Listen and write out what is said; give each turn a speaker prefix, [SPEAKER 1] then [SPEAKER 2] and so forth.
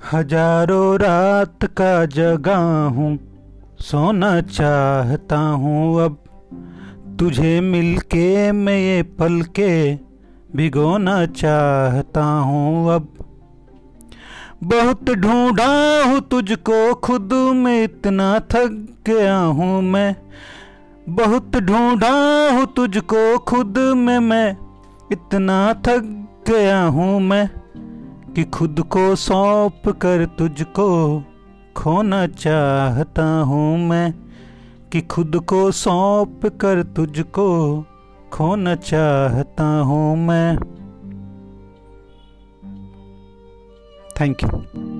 [SPEAKER 1] हज़ारों रात का जगा हूँ, सोना चाहता हूँ अब। तुझे मिलके मैं ये पल के भिगोना चाहता हूँ अब। बहुत ढूंढा हूँ तुझको, खुद में इतना थक गया हूँ मैं। बहुत ढूंढा हूँ तुझको, खुद में मैं इतना थक गया हूँ मैं। कि खुद को सौंप कर तुझको खोना चाहता हूँ मैं। कि खुद को सौंप कर तुझको खोना चाहता हूँ मैं। Thank you